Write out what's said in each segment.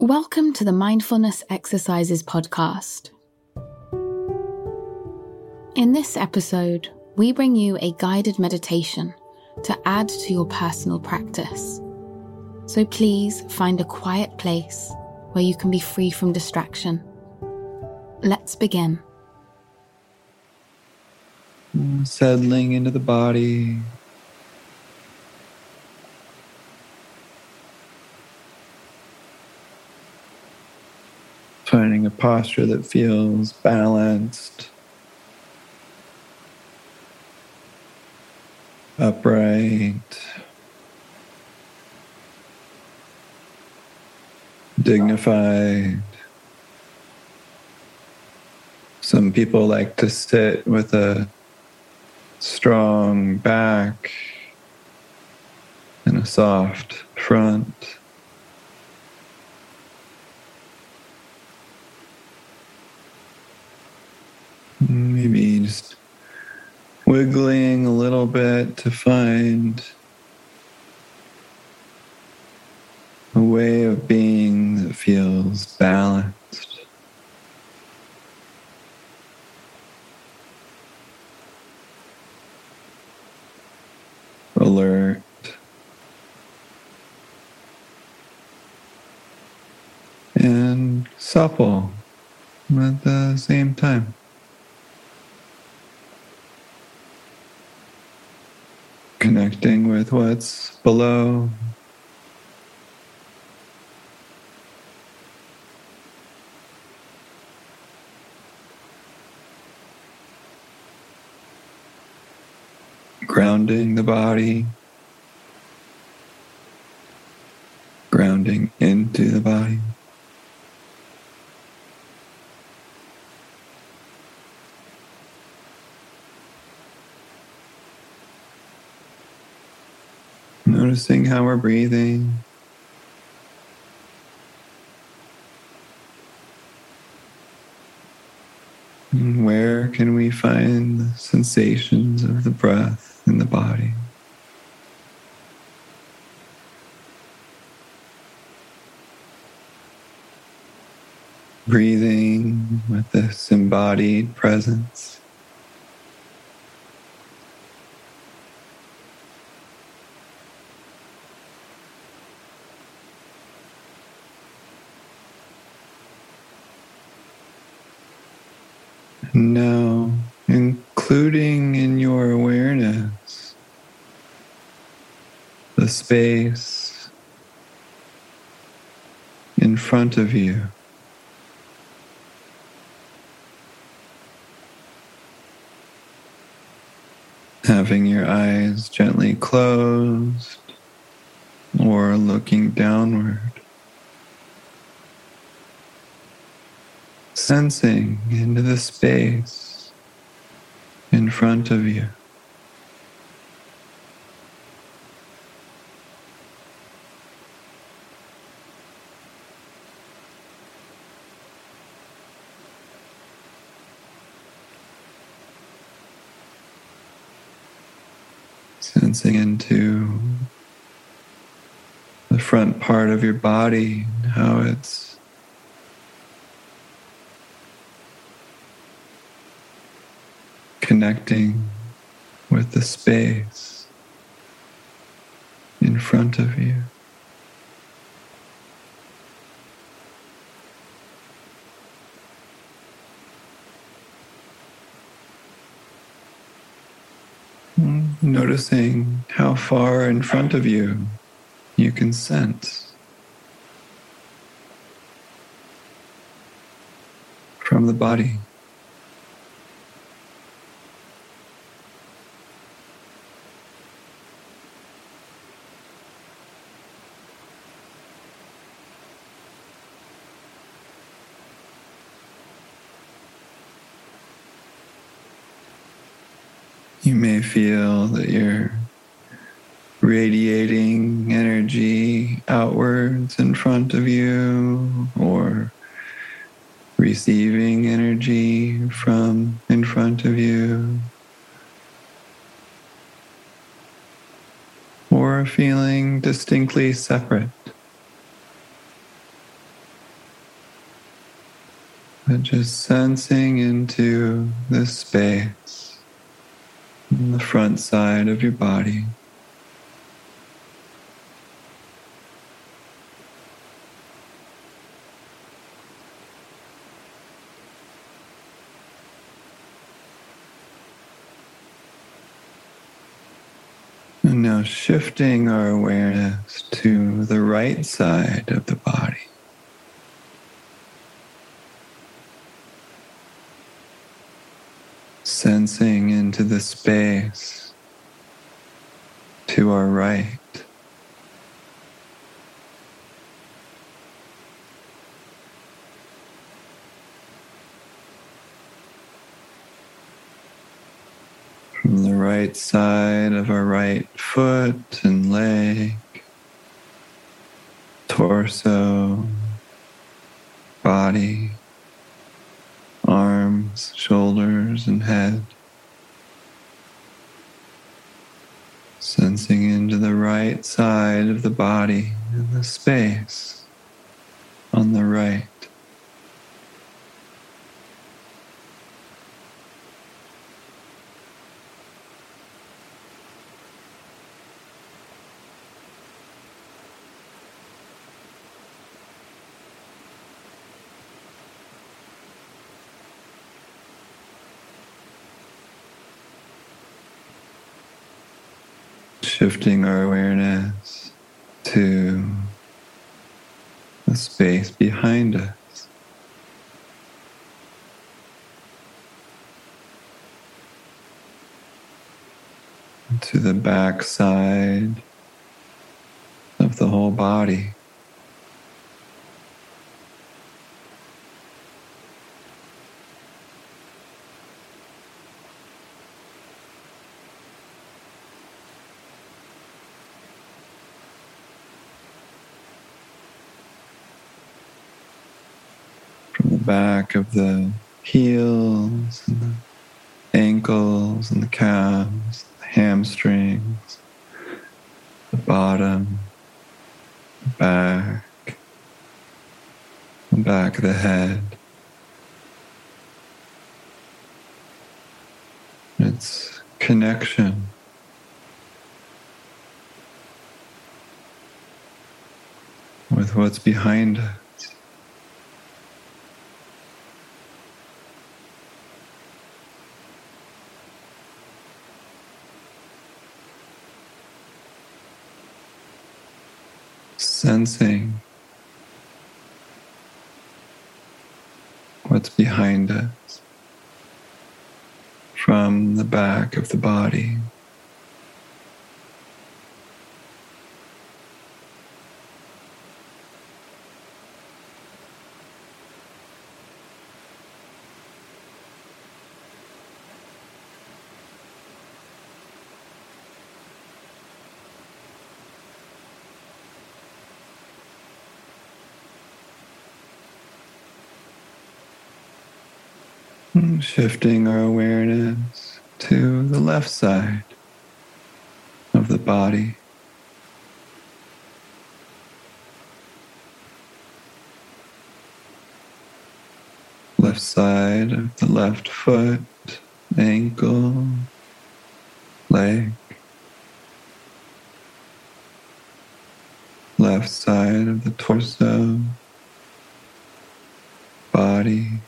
Welcome to the Mindfulness Exercises podcast. In this episode, we bring you a guided meditation to add to your personal practice. So please find a quiet place where you can be free from distraction. Let's begin. Settling into the body, finding a posture that feels balanced, upright, dignified. Some people like to sit with a strong back and a soft front. Maybe just wiggling a little bit to find a way of being that feels balanced. Alert. And supple at the same time. Connecting with what's below. Grounding the body, grounding into the body. Noticing how we're breathing. And where can we find the sensations of the breath in the body? Breathing with this embodied presence. Now, including in your awareness the space in front of you. Having your eyes gently closed or looking downward. Sensing into the space in front of you. Sensing into the front part of your body, how it's connecting with the space in front of you. Noticing how far in front of you you can sense from the body. You may feel that you're radiating energy outwards in front of you or receiving energy from in front of you. Or feeling distinctly separate But just sensing into this space on the front side of your body. And now shifting our awareness to the right side of the body. Sensing into the space to our right. from the right side of our right foot and leg, torso, body, arms, shoulders, and head. Sensing into the right side of the body and the space on the right. Shifting our awareness to the space behind us. To the back side of the whole body. from the back of the heels and the ankles and the calves, the hamstrings, the bottom, the back, the back of the head. It's connection. With what's behind us. Sensing what's behind us from the back of the body. Shifting our awareness to the left side of the body. Left side of the left foot, ankle, leg. Left side of the torso, body.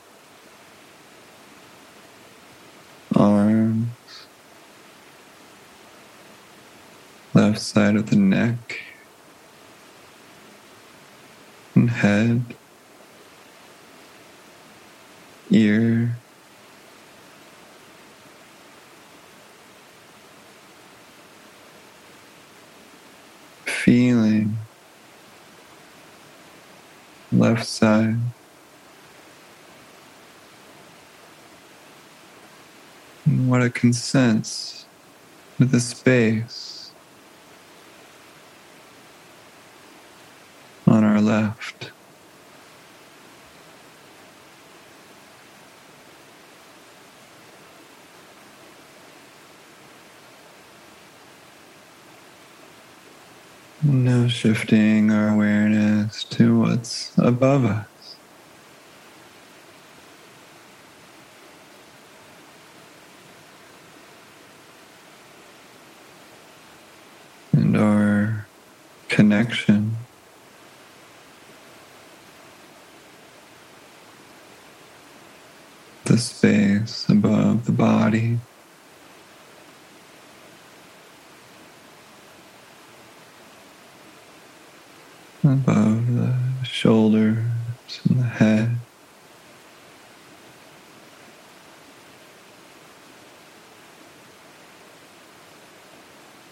Side of the neck and head, ear, feeling left side. and what it can sense with the space Now shifting our awareness to what's above us. And our connection the space above the body Hmm. Above the shoulders and the head.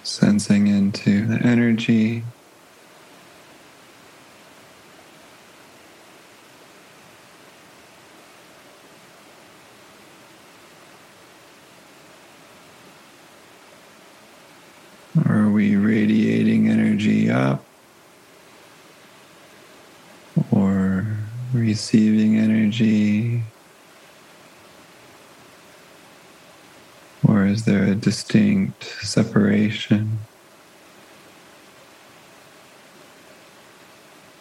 Sensing into the energy. Are we radiating energy up or receiving energy? Or is there a distinct separation?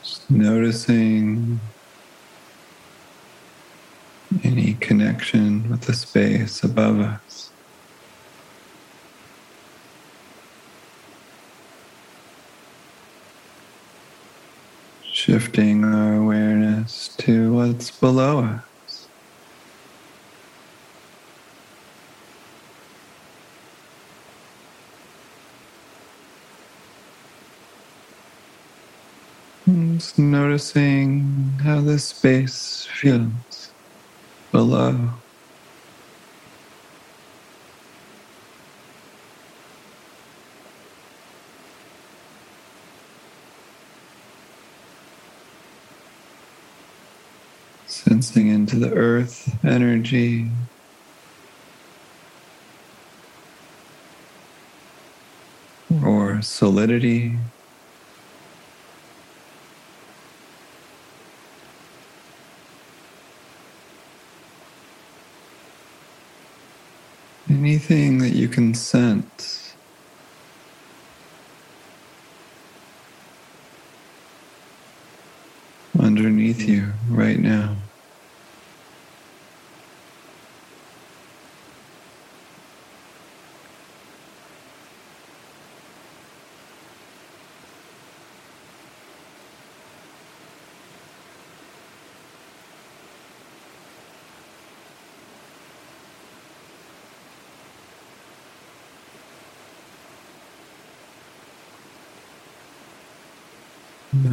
Just noticing any connection with the space above us. shifting our awareness to what's below us. Just noticing how this space feels below. Sensing into the earth energy. Or solidity. Anything that you can sense. underneath you right now.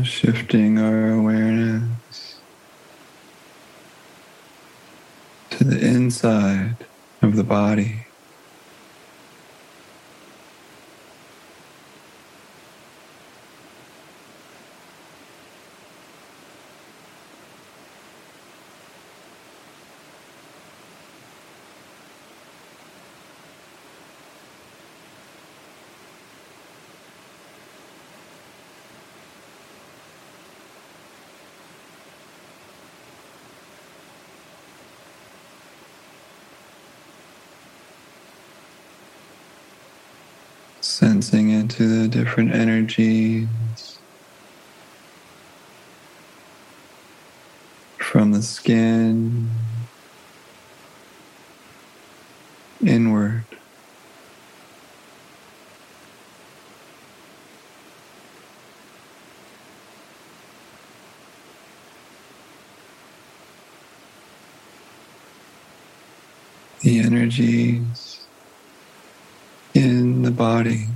Shifting our awareness to the inside of the body. Sensing into the different energies from the skin inward. The the body.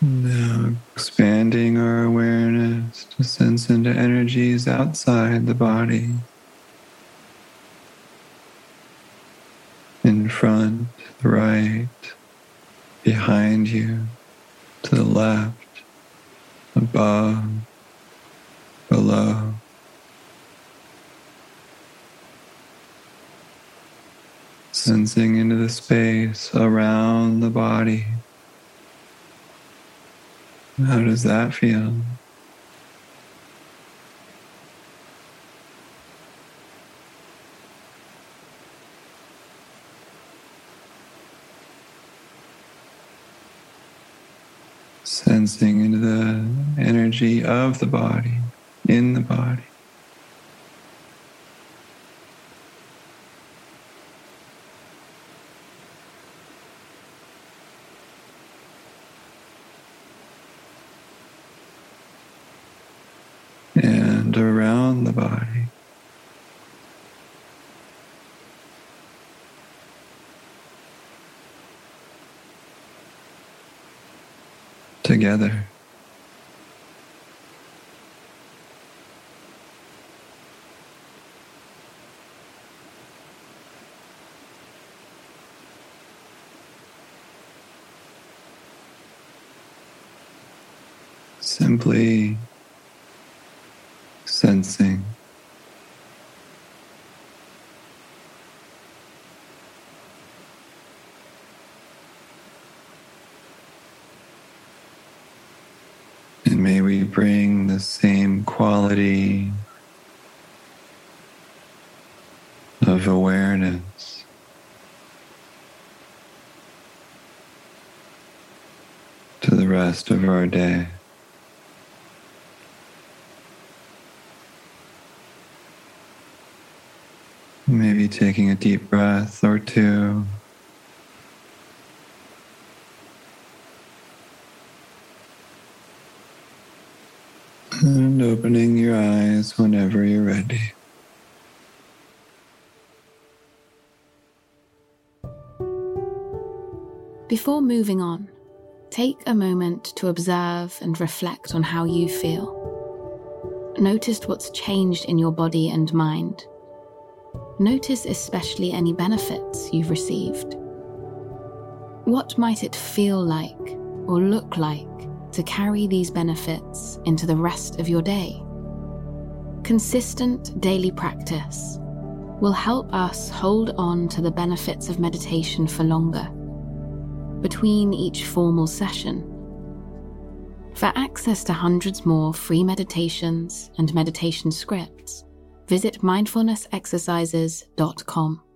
Now expanding our awareness to sense into energies outside the body. In front, the right, behind you, to the left, above, below. Sensing into the space around the body. How does that feel? Sensing into the energy of the body, in the body. Around the body. Together. simply sensing. And may we bring the same quality of awareness to the rest of our day. Maybe taking a deep breath or two. And opening your eyes whenever you're ready. Before moving on, take a moment to observe and reflect on how you feel. Notice what's changed in your body and mind Notice especially any benefits you've received. What might it feel like or look like to carry these benefits into the rest of your day? Consistent daily practice will help us hold on to the benefits of meditation for longer, between each formal session. For access to hundreds more free meditations and meditation scripts, visit mindfulnessexercises.com.